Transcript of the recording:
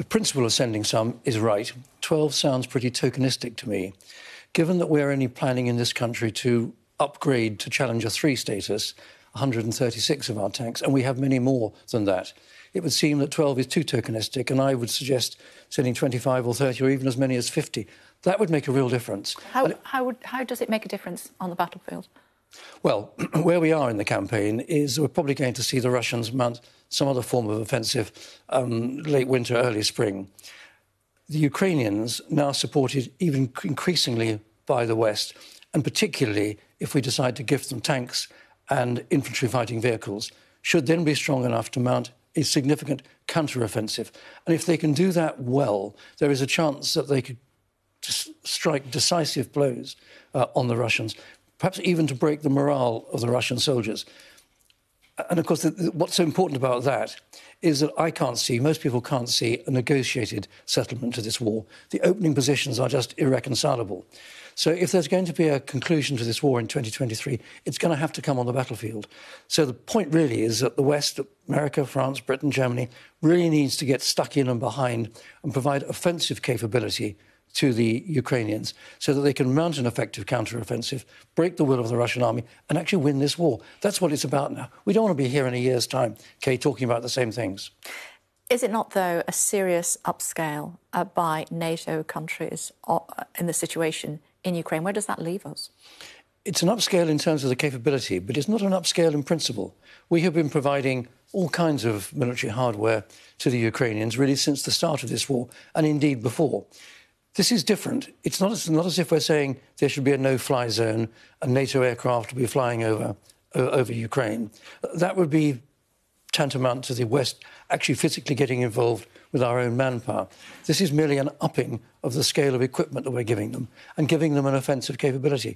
The principle of sending some is right. 12 sounds pretty tokenistic to me. Given that we're only planning in this country to upgrade to Challenger 3 status 136 of our tanks, and we have many more than that, it would seem that 12 is too tokenistic, and I would suggest sending 25 or 30 or even as many as 50. That would make a real difference. How, how, would, how does it make a difference on the battlefield? Well, where we are in the campaign is we're probably going to see the Russians mount some other form of offensive um, late winter, early spring. The Ukrainians, now supported even increasingly by the West, and particularly if we decide to gift them tanks and infantry fighting vehicles, should then be strong enough to mount a significant counteroffensive. And if they can do that well, there is a chance that they could strike decisive blows uh, on the Russians, perhaps even to break the morale of the Russian soldiers. And of course, the, the, what's so important about that is that I can't see, most people can't see, a negotiated settlement to this war. The opening positions are just irreconcilable. So, if there's going to be a conclusion to this war in 2023, it's going to have to come on the battlefield. So, the point really is that the West, America, France, Britain, Germany, really needs to get stuck in and behind and provide offensive capability to the Ukrainians so that they can mount an effective counteroffensive, break the will of the Russian army, and actually win this war. That's what it's about now. We don't want to be here in a year's time, Kay, talking about the same things. Is it not, though, a serious upscale uh, by NATO countries uh, in the situation in Ukraine? Where does that leave us? It's an upscale in terms of the capability, but it's not an upscale in principle. We have been providing all kinds of military hardware to the Ukrainians really since the start of this war, and indeed before. This is different. It's not as, not as if we're saying there should be a no-fly zone and NATO aircraft will be flying over over Ukraine. That would be tantamount to the West actually physically getting involved with our own manpower. This is merely an upping of the scale of equipment that we're giving them and giving them an offensive capability.